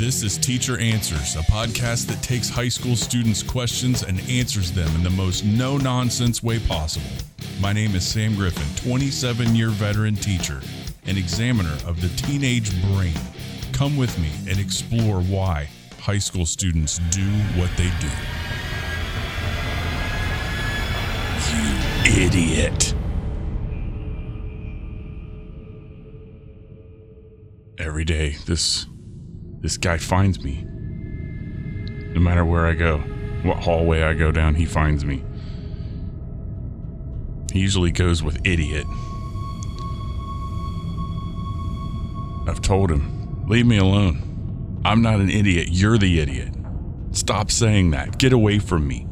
This is Teacher Answers, a podcast that takes high school students' questions and answers them in the most no nonsense way possible. My name is Sam Griffin, 27 year veteran teacher and examiner of the teenage brain. Come with me and explore why high school students do what they do. You idiot. Every day, this this guy finds me. No matter where I go, what hallway I go down, he finds me. He usually goes with idiot. I've told him, leave me alone. I'm not an idiot. You're the idiot. Stop saying that. Get away from me.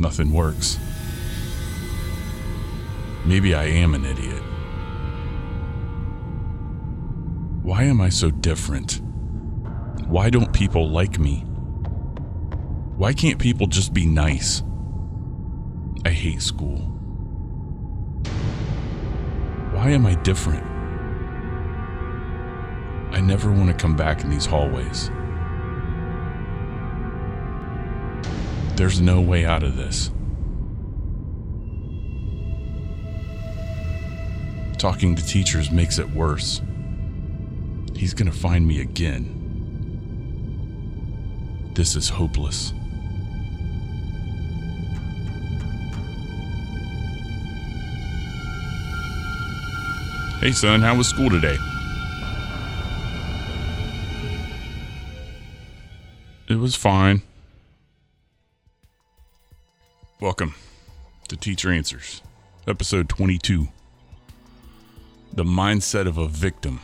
Nothing works. Maybe I am an idiot. Why am I so different? Why don't people like me? Why can't people just be nice? I hate school. Why am I different? I never want to come back in these hallways. There's no way out of this. Talking to teachers makes it worse. He's to find me again. This is hopeless. Hey, son, how was school today? It was fine. Welcome to Teacher Answers, episode 22 The Mindset of a Victim.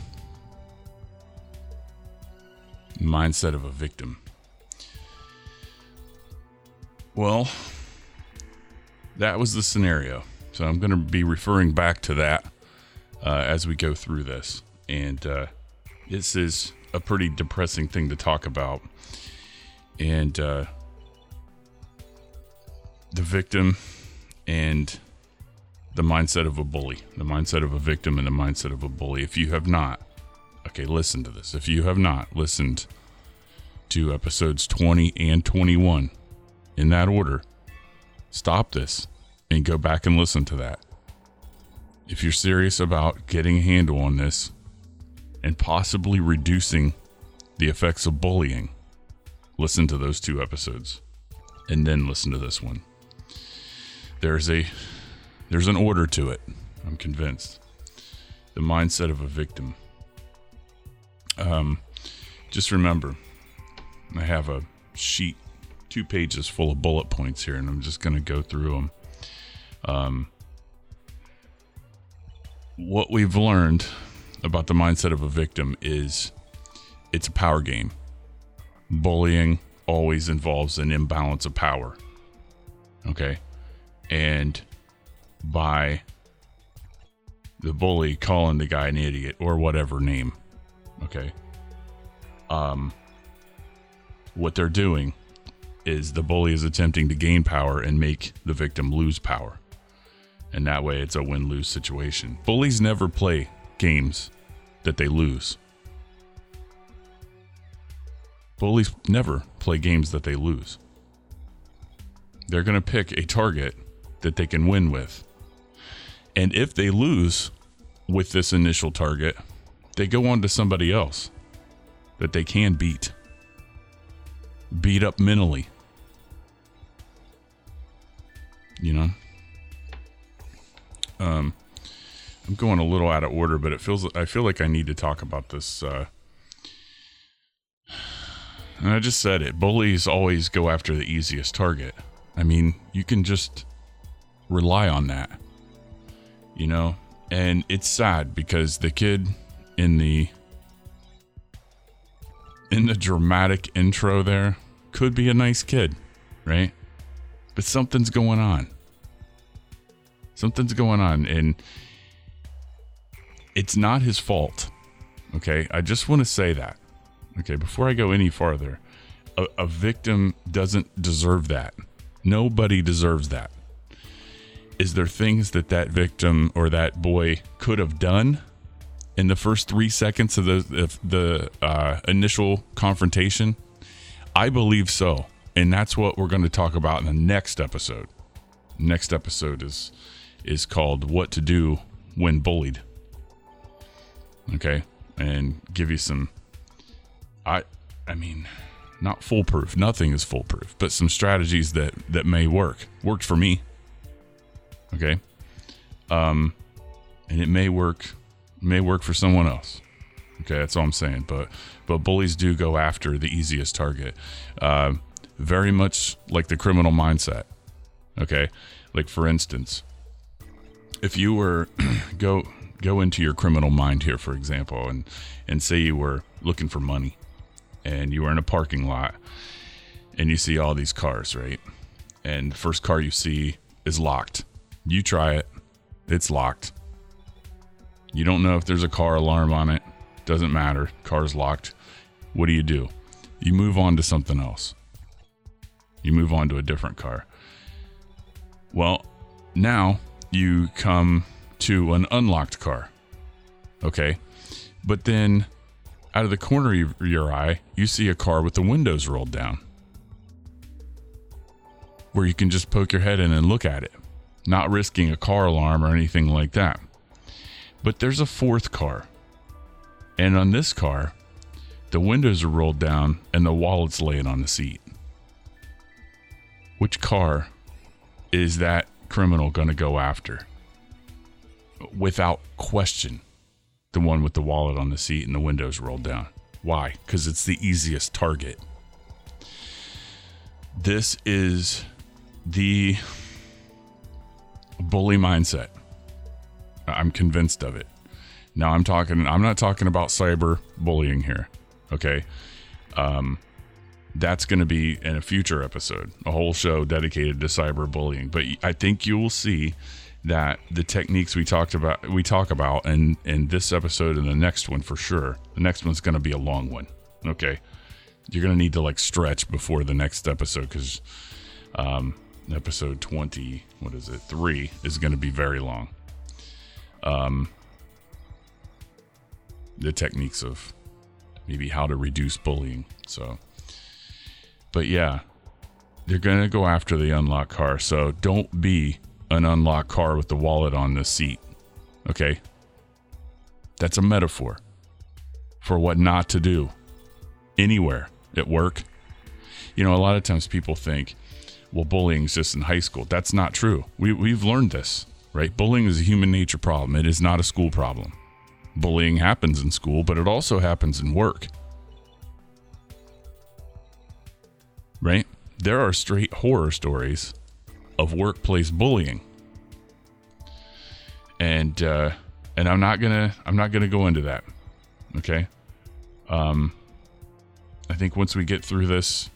Mindset of a Victim. Well, that was the scenario. So I'm going to be referring back to that uh, as we go through this. And uh, this is a pretty depressing thing to talk about. And uh, the victim and the mindset of a bully, the mindset of a victim and the mindset of a bully. If you have not, okay, listen to this. If you have not listened to episodes 20 and 21 in that order, stop this and go back and listen to that if you're serious about getting a handle on this and possibly reducing the effects of bullying, listen to those two episodes and then listen to this one. There's a there's an order to it. I'm convinced. The mindset of a victim. Um, just remember, I have a sheet, two pages full of bullet points here, and I'm just going to go through them. Um, what we've learned about the mindset of a victim is it's a power game. Bullying always involves an imbalance of power. Okay. And by the bully calling the guy an idiot or whatever name. Okay. Um, what they're doing is the bully is attempting to gain power and make the victim lose power and that way it's a win lose situation. Bullies never play games that they lose. Bullies never play games that they lose. They're going to pick a target that they can win with. And if they lose with this initial target, they go on to somebody else that they can beat. Beat up mentally. You know? Um, I'm going a little out of order, but it feels I feel like I need to talk about this. Uh, I just said it. Bullies always go after the easiest target. I mean, you can just rely on that, you know. And it's sad because the kid in the in the dramatic intro there could be a nice kid, right? But something's going on. Something's going on, and it's not his fault. Okay, I just want to say that. Okay, before I go any farther, a, a victim doesn't deserve that. Nobody deserves that. Is there things that that victim or that boy could have done in the first three seconds of the of the uh, initial confrontation? I believe so, and that's what we're going to talk about in the next episode. Next episode is is called "What to Do When Bullied." Okay, and give you some. I I mean, not foolproof. Nothing is foolproof, but some strategies that that may work. Worked for me. Okay, um, and it may work may work for someone else. Okay, that's all I'm saying. But but bullies do go after the easiest target, uh, very much like the criminal mindset. Okay, like for instance, if you were go go into your criminal mind here, for example, and and say you were looking for money, and you were in a parking lot, and you see all these cars, right? And the first car you see is locked. You try it, it's locked. You don't know if there's a car alarm on it. Doesn't matter. Car's locked. What do you do? You move on to something else. You move on to a different car. Well, now you come to an unlocked car. Okay. But then out of the corner of your eye, you see a car with the windows rolled down where you can just poke your head in and look at it, not risking a car alarm or anything like that. But there's a fourth car. And on this car, the windows are rolled down and the wallet's laying on the seat. Which car is that criminal going to go after? Without question, the one with the wallet on the seat and the windows rolled down. Why? Because it's the easiest target. This is the bully mindset. I'm convinced of it. Now I'm talking I'm not talking about cyber bullying here. Okay. Um that's going to be in a future episode, a whole show dedicated to cyberbullying. But I think you will see that the techniques we talked about we talk about in in this episode and the next one for sure. The next one's going to be a long one. Okay. You're going to need to like stretch before the next episode cuz um episode 20, what is it? 3 is going to be very long um, the techniques of maybe how to reduce bullying. So, but yeah, they're going to go after the unlocked car. So don't be an unlocked car with the wallet on the seat. Okay? That's a metaphor for what not to do anywhere at work. You know, a lot of times people think, well, bullying's just in high school. That's not true. We, we've learned this right? Bullying is a human nature problem, it is not a school problem. Bullying happens in school, but it also happens in work. Right? There are straight horror stories of workplace bullying. And uh, and I'm not gonna I'm not gonna go into that. Okay. Um I think once we get through this,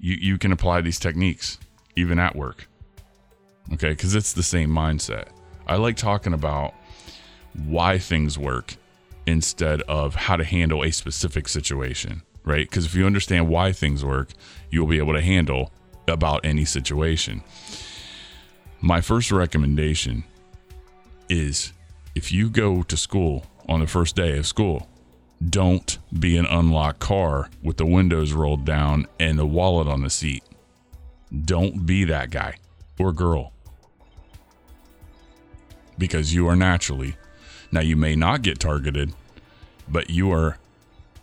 you, you can apply these techniques even at work. Okay, because it's the same mindset. I like talking about why things work instead of how to handle a specific situation, right? Because if you understand why things work, you'll be able to handle about any situation. My first recommendation is if you go to school on the first day of school, don't be an unlocked car with the windows rolled down and the wallet on the seat. Don't be that guy or girl because you are naturally. Now, you may not get targeted, but you are,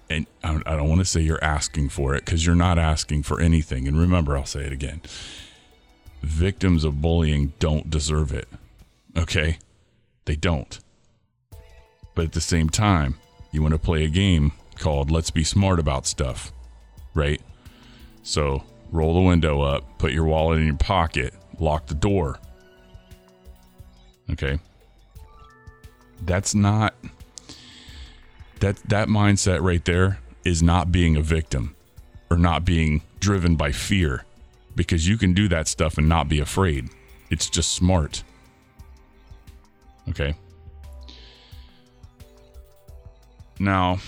and I don't want to say you're asking for it because you're not asking for anything. And remember, I'll say it again victims of bullying don't deserve it. Okay? They don't. But at the same time, you want to play a game called Let's Be Smart About Stuff, right? So roll the window up, put your wallet in your pocket, lock the door. Okay. That's not that that mindset right there is not being a victim or not being driven by fear because you can do that stuff and not be afraid. It's just smart. Okay. Now,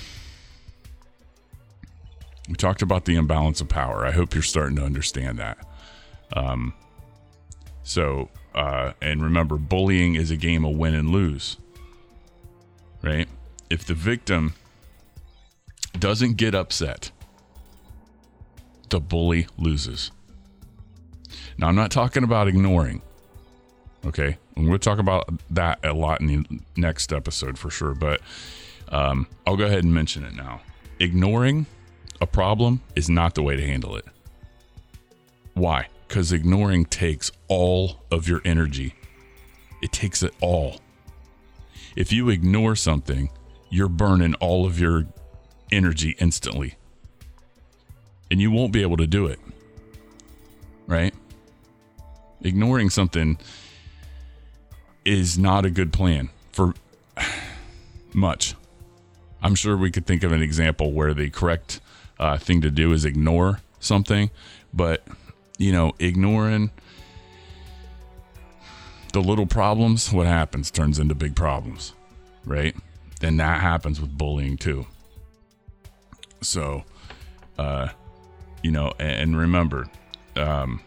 we talked about the imbalance of power. I hope you're starting to understand that. Um, so, uh, and remember, bullying is a game of win and lose, right? if the victim doesn't get upset, the bully loses. Now, I'm not talking about ignoring. Okay. And we'll talk about that a lot in the next episode for sure. But um, I'll go ahead and mention it now. Ignoring a problem is not the way to handle it. Why? Because ignoring takes all of your energy, it takes it all. If you ignore something, you're burning all of your energy instantly. And you won't be able to do it. Right? Ignoring something is not a good plan for much. I'm sure we could think of an example where the correct uh, thing to do is ignore something, but you know, ignoring the little problems, what happens turns into big problems, right? And that happens with bullying too. So, uh, you know, and, remember, um,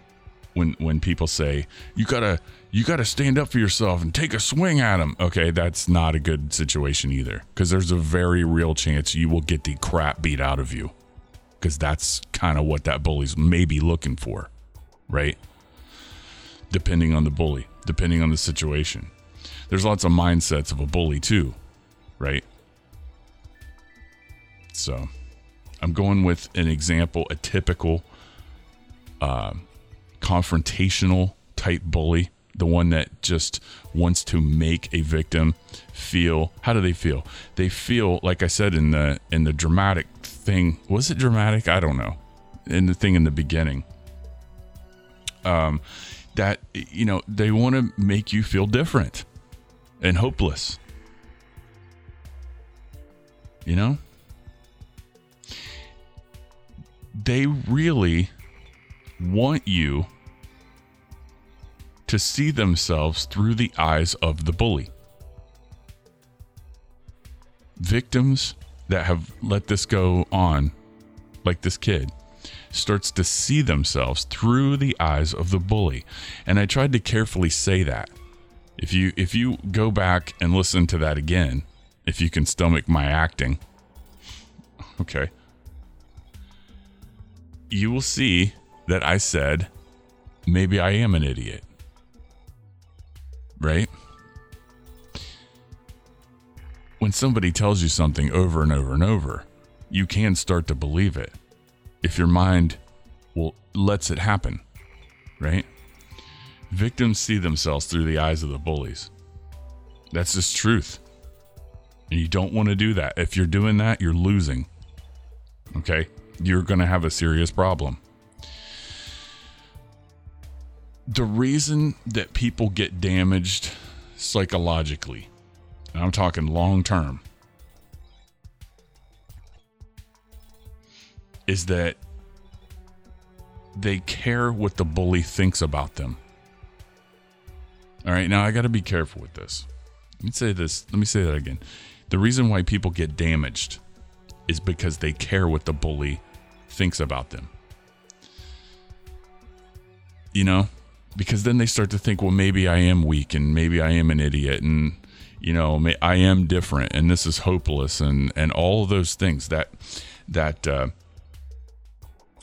when when people say you gotta you gotta stand up for yourself and take a swing at them, okay, that's not a good situation either, because there's a very real chance you will get the crap beat out of you, because that's kind of what that bully's maybe looking for, right? Depending on the bully, depending on the situation, there's lots of mindsets of a bully too, right? So, I'm going with an example, a typical. Uh, confrontational type bully, the one that just wants to make a victim feel how do they feel? They feel like I said in the in the dramatic thing. Was it dramatic? I don't know. In the thing in the beginning. Um that you know, they want to make you feel different and hopeless. You know? They really want you to see themselves through the eyes of the bully. Victims that have let this go on, like this kid, starts to see themselves through the eyes of the bully. And I tried to carefully say that. If you if you go back and listen to that again, if you can stomach my acting, okay, you will see that I said maybe I am an idiot right? When somebody tells you something over and over and over, you can start to believe it if your mind will lets it happen, right? Victims see themselves through the eyes of the bullies. That's just truth. And you don't want to do that. If you're doing that, you're losing. Okay? You're going to have a serious problem the reason that people get damaged psychologically, I'm talking long term, is that they care what the bully thinks about them. All right, now I got to be careful with this. Let me say this. Let me say that again. The reason why people get damaged is because they care what the bully thinks about them. You know, because then they start to think, well, maybe I am weak and maybe I am an idiot and you know I am different and this is hopeless and and all of those things that that uh,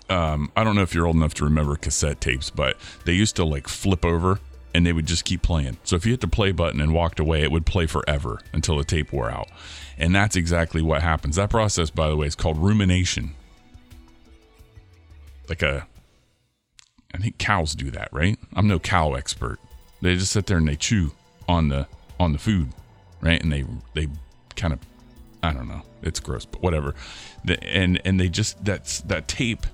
um, I don't know if you're old enough to remember cassette tapes, but they used to like flip over and they would just keep playing. So if you hit the play button and walked away, it would play forever until the tape wore out. And that's exactly what happens. That process, by the way, is called rumination. Like a I think cows do that, right? I'm no cow expert. They just sit there and they chew on the on the food, right? And they they kind of I don't know. It's gross, but whatever. The, and and they just that's that tape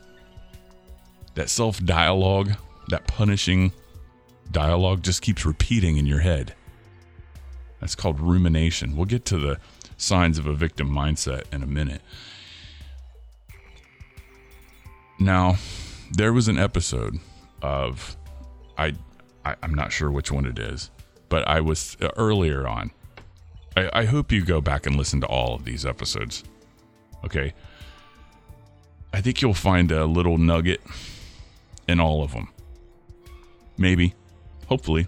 that self dialogue, that punishing dialogue just keeps repeating in your head. That's called rumination. We'll get to the signs of a victim mindset in a minute. Now, there was an episode of I, I am not sure which one it is, but I was uh, earlier on. I, I hope you go back and listen to all of these episodes. Okay. I think you'll find a little nugget in all of them. Maybe, hopefully.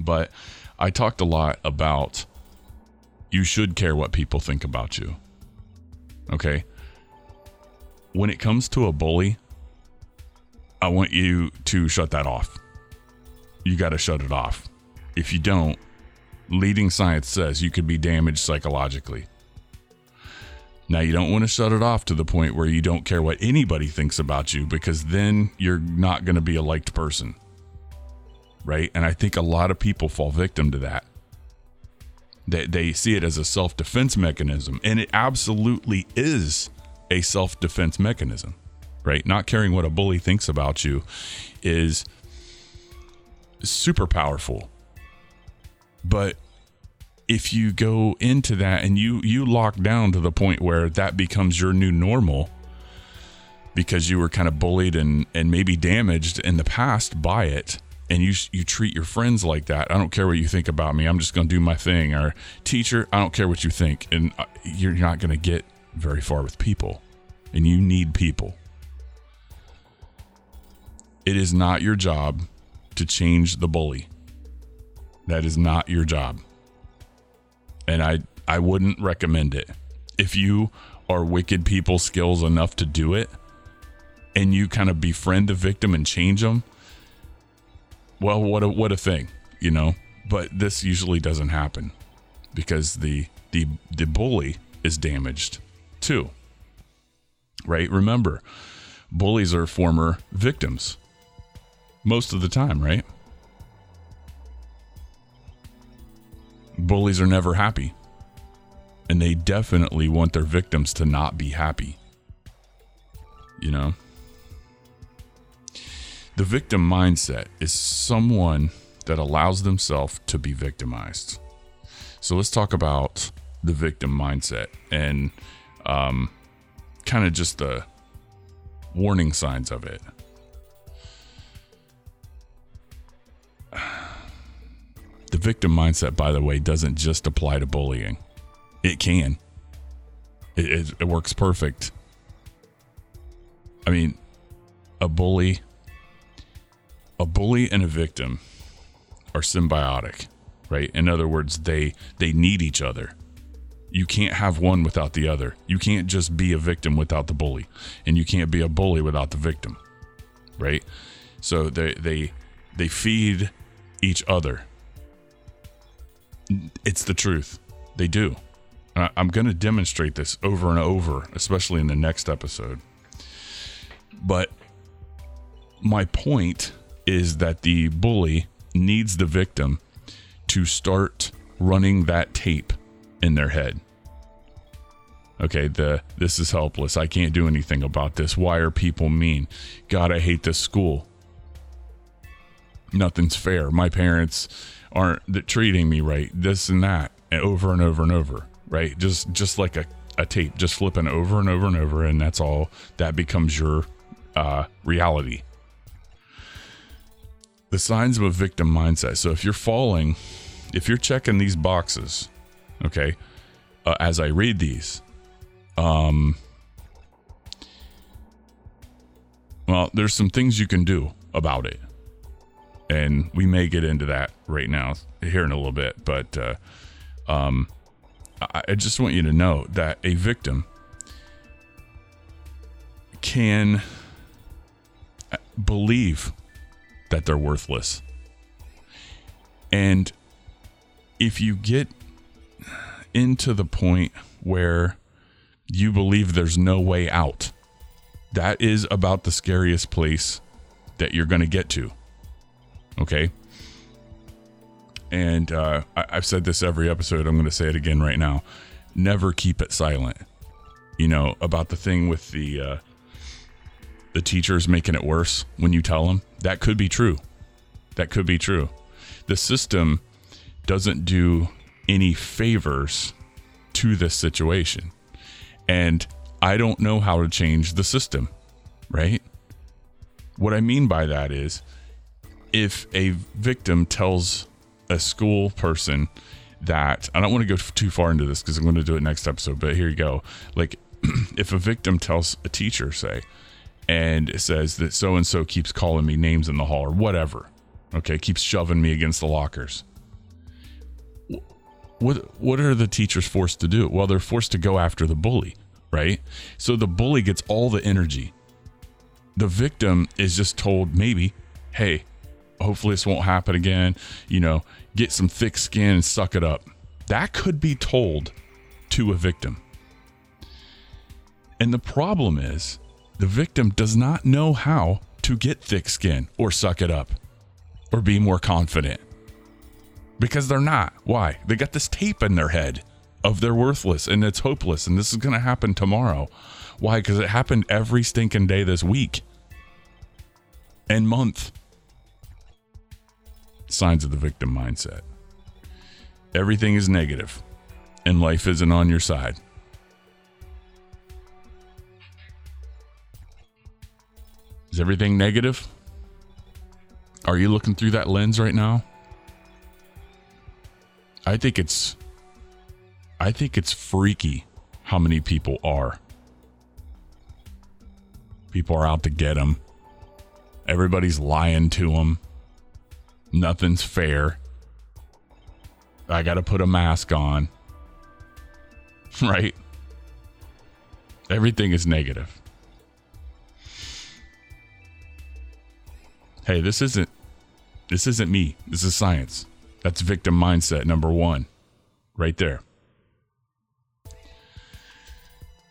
But I talked a lot about You should care what people think about you. Okay? When it comes to a bully, I want you to shut that off. You got to shut it off. If you don't, leading science says you could be damaged psychologically. Now, you don't want to shut it off to the point where you don't care what anybody thinks about you because then you're not going to be a liked person. Right? And I think a lot of people fall victim to that. They, they see it as a self defense mechanism, and it absolutely is a self defense mechanism. Right? Not caring what a bully thinks about you is super powerful. But if you go into that and you you lock down to the point where that becomes your new normal because you were kind of bullied and and maybe damaged in the past by it and you you treat your friends like that. I don't care what you think about me. I'm just going to do my thing. Or teacher i don't care what you think. And uh, you're not going to get very far with people. And you need people. It is not your job to change the bully. That is not your job and I I wouldn't recommend it. If you are wicked people skills enough to do it and you kind of befriend the victim and change them, well, what a what a thing, you know? But this usually doesn't happen because the the the bully is damaged too. Right? Remember, bullies are former victims most of the time, right? Bullies are never happy. And they definitely want their victims to not be happy. You know? The victim mindset is someone that allows themselves to be victimized. So let's talk about the victim mindset and um, kind of just the warning signs of it. The victim mindset, by the way, doesn't just apply to bullying. It can. It, it, it works perfect. I mean, a bully, a bully and a victim are symbiotic, right? In other words, they they need each other. You can't have one without the other. You can't just be a victim without the bully, and you can't be a bully without the victim, right? So they they they feed each other it's the truth. They do. I'm going to demonstrate this over and over, especially in the next episode. But my point is that the bully needs the victim to start running that tape in their head. Okay, the this is helpless. I can't do anything about this. Why are people mean? God, I hate this school. Nothing's fair. My parents aren't treating me right this and that and over and over and over right? Just just like a, a tape just flipping over and over and over and that's all that becomes your uh, reality. The signs of a victim mindset. So if you're falling if you're checking these boxes okay uh, as i read these um well there's some things you can do about it and we may get into that right now here in a little bit. But uh, um, I, I just want you to know that a victim can uh, believe that they're worthless, and if you get into the point where you believe there's no way out, that is about the scariest place that you're going to get to Okay. And uh, I, have said this every episode. I'm going to say it again right now. Never keep it silent. You know about the thing with the uh, the teachers making it worse when you tell them. That could be true. That could be true. The system doesn't do any favors to this situation, and I don't know how to change the system. Right. What I mean by that is if a victim tells a school person that I don't want to go too far into this because I'm going to do it next episode, but here you go. Like, if a victim tells a teacher, say, and says that so and so keeps calling me names in the hall or whatever, okay, keeps shoving me against the lockers. what what are the teachers forced to do? Well, they're forced to go after the bully, right? So the bully gets all the energy. The victim is just told maybe, "Hey, hopefully this won't happen again, you know, get some thick skin and suck it up." That could be told to a victim. And the problem is, the victim does not know how to get thick skin or suck it up or be more confident because they're not. Why? They got this tape in their head of they're worthless and it's hopeless and this is going to happen tomorrow. Why? Because it happened every stinking day this week and month. Signs of the victim mindset. Everything is negative and life isn't on your side. Is everything negative? Are you looking through that lens right now? I think it's I think it's freaky how many people are. People are out to get them. Everybody's lying to them. Nothing's fair. I got to put a mask on. Right? Everything is negative. Hey, this isn't this isn't me. This is science. That's victim mindset number 1. Right there.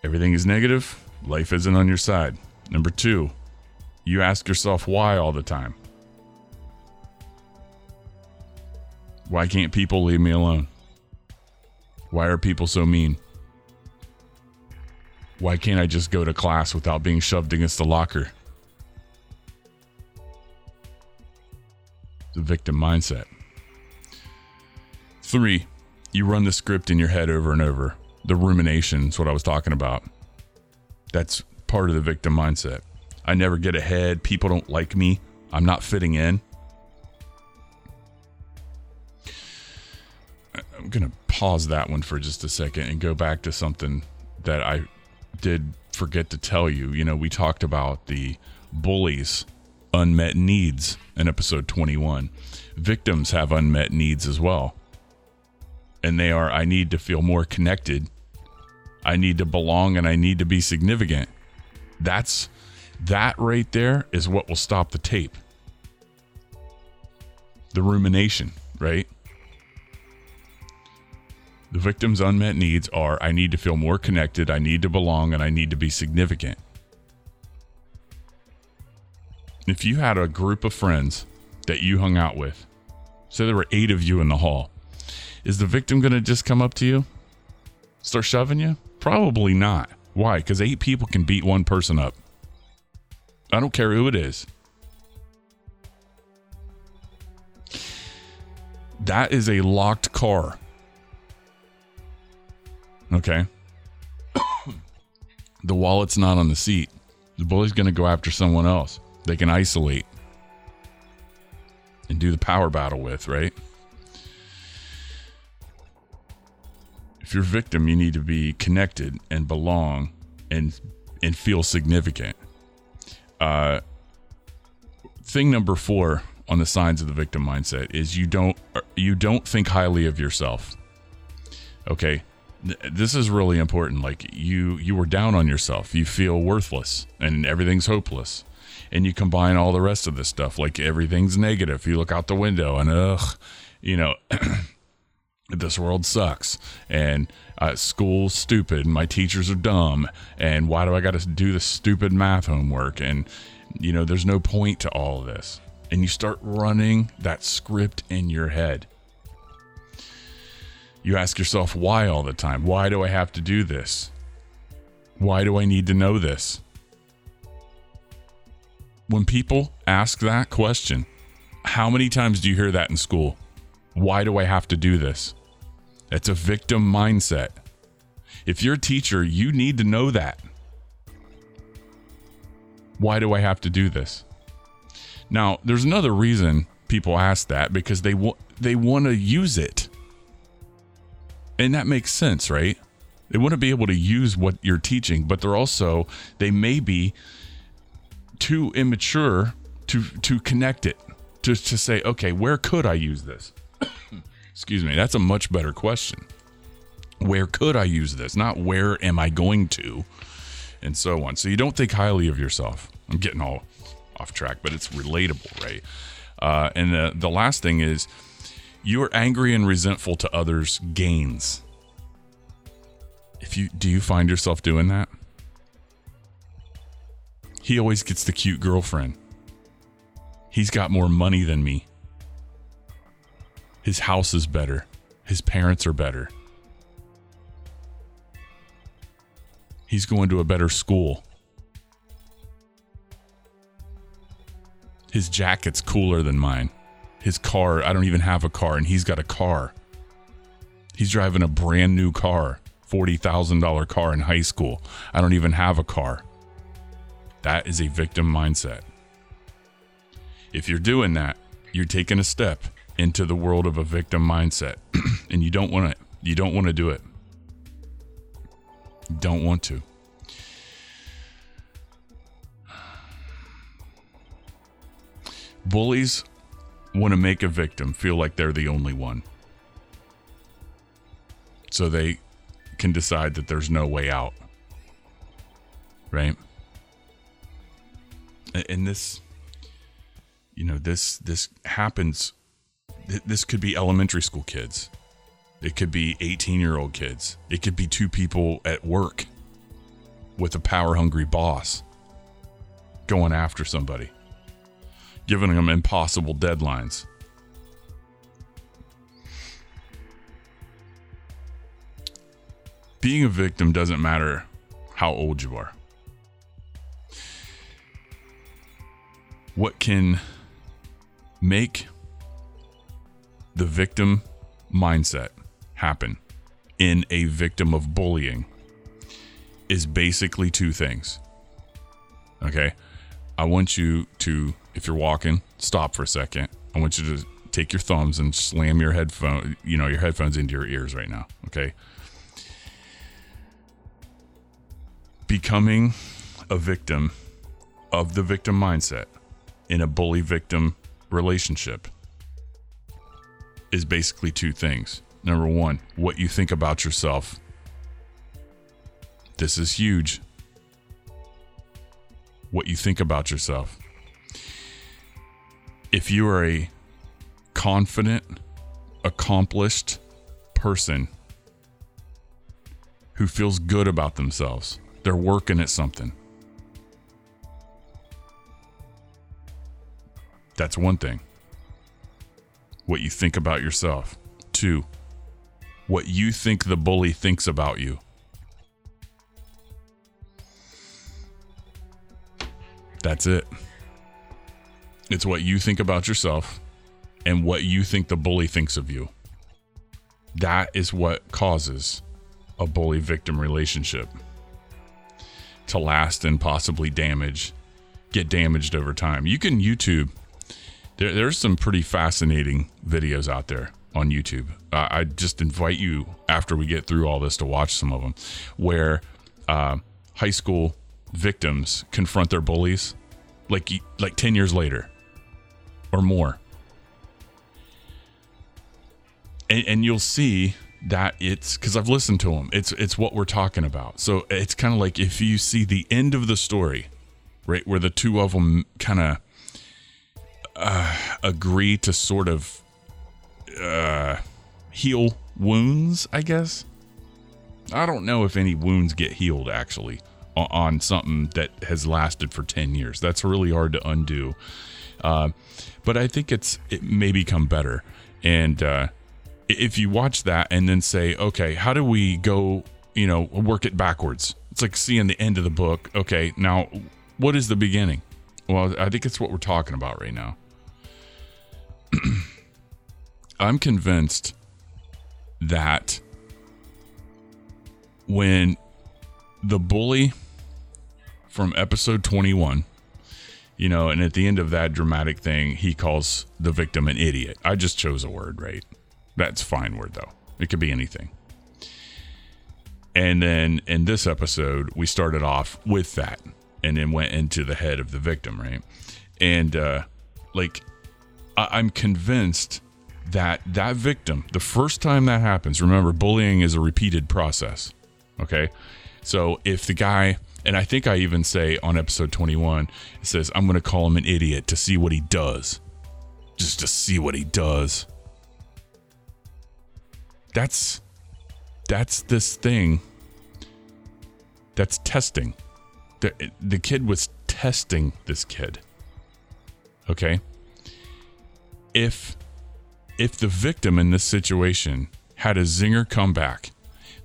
Everything is negative, life isn't on your side. Number 2, you ask yourself why all the time. Why can't people leave me alone? Why are people so mean? Why can't I just go to class without being shoved against the locker? The victim mindset. Three, you run the script in your head over and over. The rumination is what I was talking about. That's part of the victim mindset. I never get ahead. People don't like me. I'm not fitting in. Going to pause that one for just a second and go back to something that I did forget to tell you. You know, we talked about the bullies' unmet needs in episode 21. Victims have unmet needs as well. And they are I need to feel more connected, I need to belong, and I need to be significant. That's that right there is what will stop the tape. The rumination, right? The victim's unmet needs are I need to feel more connected, I need to belong, and I need to be significant. If you had a group of friends that you hung out with, say there were eight of you in the hall, is the victim going to just come up to you, start shoving you? Probably not. Why? Because eight people can beat one person up. I don't care who it is. That is a locked car. Okay. the wallet's not on the seat. The bully's going to go after someone else. They can isolate and do the power battle with, right? If you're a victim, you need to be connected and belong and and feel significant. Uh, thing number four on the signs of the victim mindset is you don't you don't think highly of yourself. Okay, this is really important. Like you you were down on yourself. You feel worthless and everything's hopeless. And you combine all the rest of this stuff. Like everything's negative. You look out the window and ugh you know this world sucks. And uh, school's stupid. And my teachers are dumb. And why do i got to do this stupid math homework? And you know there's no point to all of this. And you start running that script in your head you ask yourself why all the time. Why do I have to do this? Why do I need to know this? When people ask that question, how many times do you hear that in school? Why do I have to do this? It's a victim mindset. If you're a teacher, you need to know that. Why do I have to do this? Now, there's another reason people ask that because they they want to use it. And that makes sense, right? They to be able to use what you're teaching, but they're also they may be too immature to to connect it to to say, okay, where could I use this? Excuse me. That's a much better question. Where could I use this? Not where am I going to? And so on. So you don't think highly of yourself. I'm getting all off track, but it's relatable, right? Uh, and the, the last thing is you are angry and resentful to others' gains. If you do you find yourself doing that? He always gets the cute girlfriend. He's got more money than me. His house is better. His parents are better. He's going to a better school. His jacket's cooler than mine. His car, I don't even have a car, and he's got a car. He's driving a brand new car, $40,000 car in high school. I don't even have a car. That is a victim mindset. If you're doing that, you're taking a step into the world of a victim mindset, and you don't want to. You don't want to do it. Don't want to. Bullies want to make a victim feel like they're the only one. So they can decide that there's no way out. Right? And this you know, this this happens this could be elementary school kids. It could be 18-year-old kids. It could be two people at work with a power-hungry boss going after somebody giving them impossible deadlines. Being a victim doesn't matter how old you are. What can make the victim mindset happen in a victim of bullying is basically two things. Okay? I want you to if you're walking, stop for a second. I want you to take your thumbs and slam your headphone, you know, your headphones into your ears right now, okay? Becoming a victim of the victim mindset in a bully victim relationship is basically two things. Number one, what you think about yourself. This is huge. What you think about yourself if you are a confident, accomplished person who feels good about themselves, they're working at something. That's one thing. What you think about yourself. Two, what you think the bully thinks about you. That's it. It's what you think about yourself and what you think the bully thinks of you. That is what causes a bully victim relationship to last and possibly damage, get damaged over time. You can YouTube, there, there's some pretty fascinating videos out there on YouTube. Uh, I just invite you after we get through all this to watch some of them where uh, high school victims confront their bullies like like 10 years later or more. And, and you'll see that it's because I've listened to them. It's it's what we're talking about. So it's kind of like if you see the end of the story, right, where the two of them kind of uh, agree to sort of uh, heal wounds. I guess I don't know if any wounds get healed actually on, something that has lasted for ten years. That's really hard to undo. Uh, but I think it's it may become better. And uh, if you watch that and then say, okay, how do we go? You know, work it backwards. It's like seeing the end of the book. Okay, now what is the beginning? Well, I think it's what we're talking about right now. I'm convinced that when the bully from episode 21 you know, and at the end of that dramatic thing, he calls the victim an idiot. I just chose a word, right? That's fine word though. It could be anything. And then in this episode, we started off with that and then went into the head of the victim, right? And uh like I- I'm convinced that that victim, the first time that happens, remember, bullying is a repeated process. Okay. So if the guy, and I think I even say on episode 21, it says, I'm going to call him an idiot to see what he does. Just to see what he does. That's, that's this thing. That's testing. The, the kid was testing this kid. Okay. If if the victim in this situation had a zinger comeback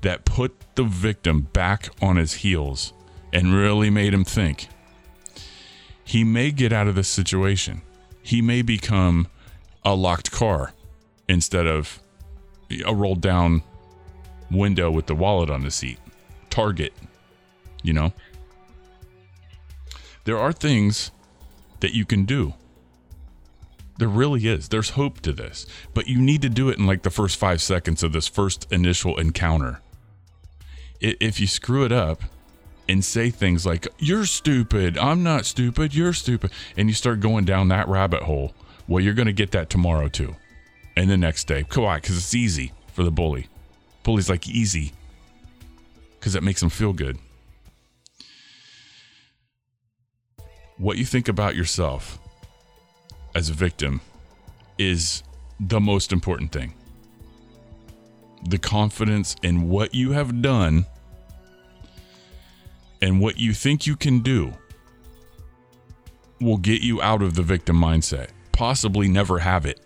that put the victim back on his heels and really made him think, he may get out of this situation. He may become a locked car instead of a rolled down window with the wallet on the seat. Target, you know? There are things that you can do there really is. There's hope to this. But you need to do it in like the first five seconds of this first initial encounter. If you screw it up and say things like, You're stupid, I'm not stupid, you're stupid, and you start going down that rabbit hole, well, you're going to get that tomorrow too. And the next day. Why? Because it's easy for the bully. Bully's like easy because it makes them feel good. What you think about yourself as a victim is the most important thing. The confidence in what you have done and what you think you can do will get you out of the victim mindset, possibly never have it.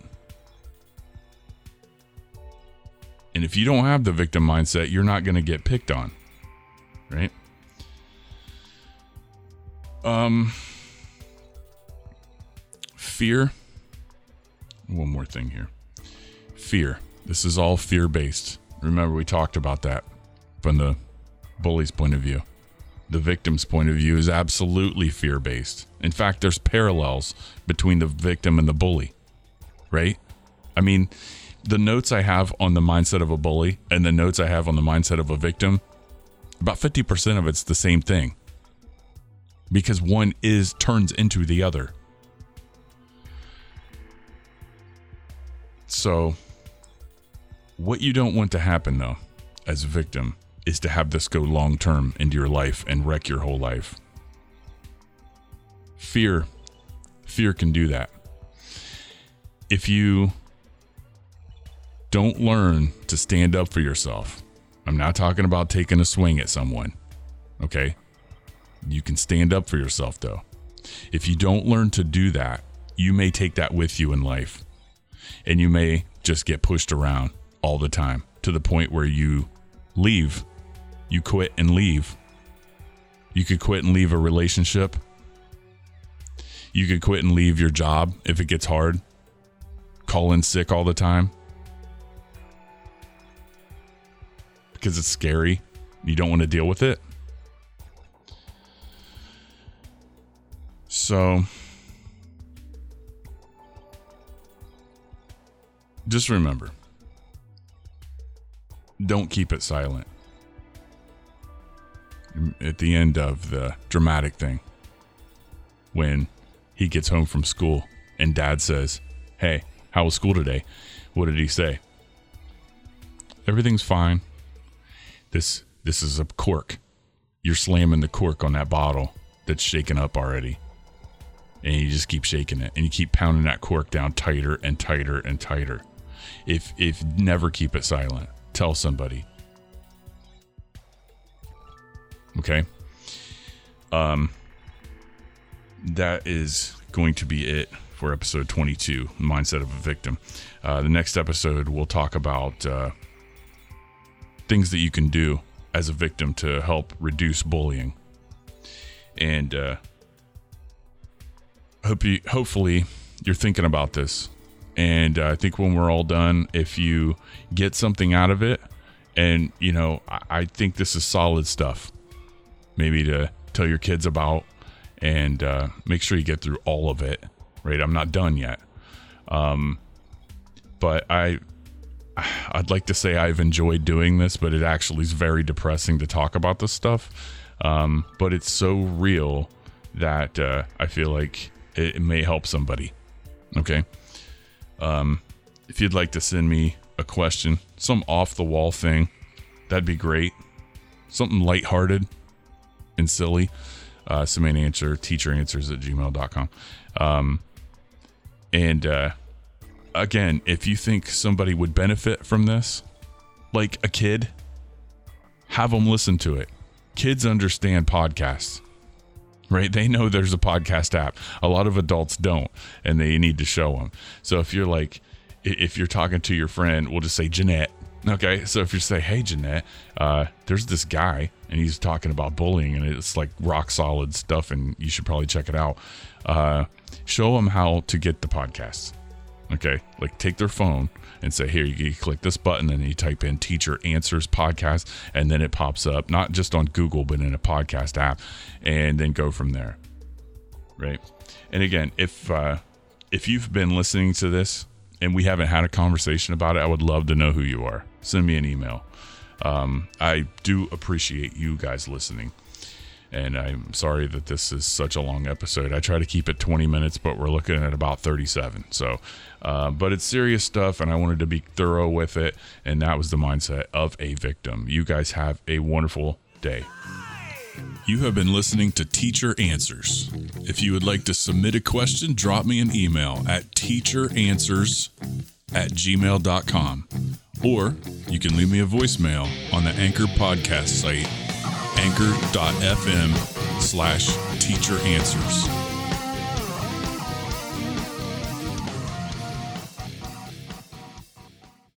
And if you don't have the victim mindset, you're not going to get picked on. Right? Um fear. One more thing here fear. This is all fear based. Remember, we talked about that from the bully's point of view. The victim's point of view is absolutely fear based. In fact, there's parallels between the victim and the bully, right? I mean, the notes I have on the mindset of a bully and the notes I have on the mindset of a victim, about 50% of it's the same thing. Because one is turns into the other. So, what you don't want to happen though, as a victim, is to have this go long term into your life and wreck your whole life. Fear, fear can do that. If you don't learn to stand up for yourself, I'm not talking about taking a swing at someone, okay? You can stand up for yourself though. If you don't learn to do that, you may take that with you in life and you may just get pushed around all the time to the point where you leave, you quit and leave. You could quit and leave a relationship. You could quit and leave your job if it gets hard. Call in sick all the time because it's scary. You don't want to deal with it. So, just remember don't keep it silent. At the end of the dramatic thing, when he gets home from school and dad says, Hey, how was school today? What did he say? Everything's fine. This this is a cork. You're slamming the cork on that bottle that's shaken up already and you just keep shaking it and you keep pounding that cork down tighter and tighter and tighter if if never keep it silent. Tell somebody. Okay. Um that is going to be it for episode 22 mindset of a victim. Uh, the next episode we'll talk about uh, things that you can do as a victim to help reduce bullying. And uh, hope you hopefully you're thinking about this. And uh, I think when we're all done, if you get something out of it, and you know, I, I think this is solid stuff, maybe to tell your kids about, and uh, make sure you get through all of it. Right, I'm not done yet, um, but I I'd like to say I've enjoyed doing this, but it actually is very depressing to talk about this stuff. Um, but it's so real that uh, I feel like it, may help somebody. Okay. Um, if you'd like to send me a question, some off the wall thing, that'd be great. Something lighthearted and silly. Uh, send answer, teacher answers at gmail.com. Um, and uh, again, if you think somebody would benefit from this, like a kid, have them listen to it. Kids understand podcasts, right? They know there's a podcast app. A lot of adults don't, and they need to show them. So if you're like, if you're talking to your friend, we'll just say Jeanette. Okay, so if you say, "Hey Jeanette, uh, there's this guy, and he's talking about bullying, and it's like rock solid stuff, and you should probably check it out." Uh, show them how to get the podcast. Okay, like take their phone and say, "Here, you, you click this button, and you type in Teacher Answers Podcast, and then it pops up, not just on Google, but in a podcast app, and then go from there." Right, and again, if uh, if you've been listening to this and we haven't had a conversation about it, I would love to know who you are. Send me an email. Um, I do appreciate you guys listening. And I'm sorry that this is such a long episode. I try to keep it 20 minutes, but we're looking at about 37. So, uh, but it's serious stuff, and I wanted to be thorough with it. And that was the mindset of a victim. You guys have a wonderful day. You have been listening to Teacher Answers. If you would like to submit a question, drop me an email at teacheranswers at gmail.com. Or you can leave me a voicemail on the Anchor podcast site, anchor.fm slash teacher answers.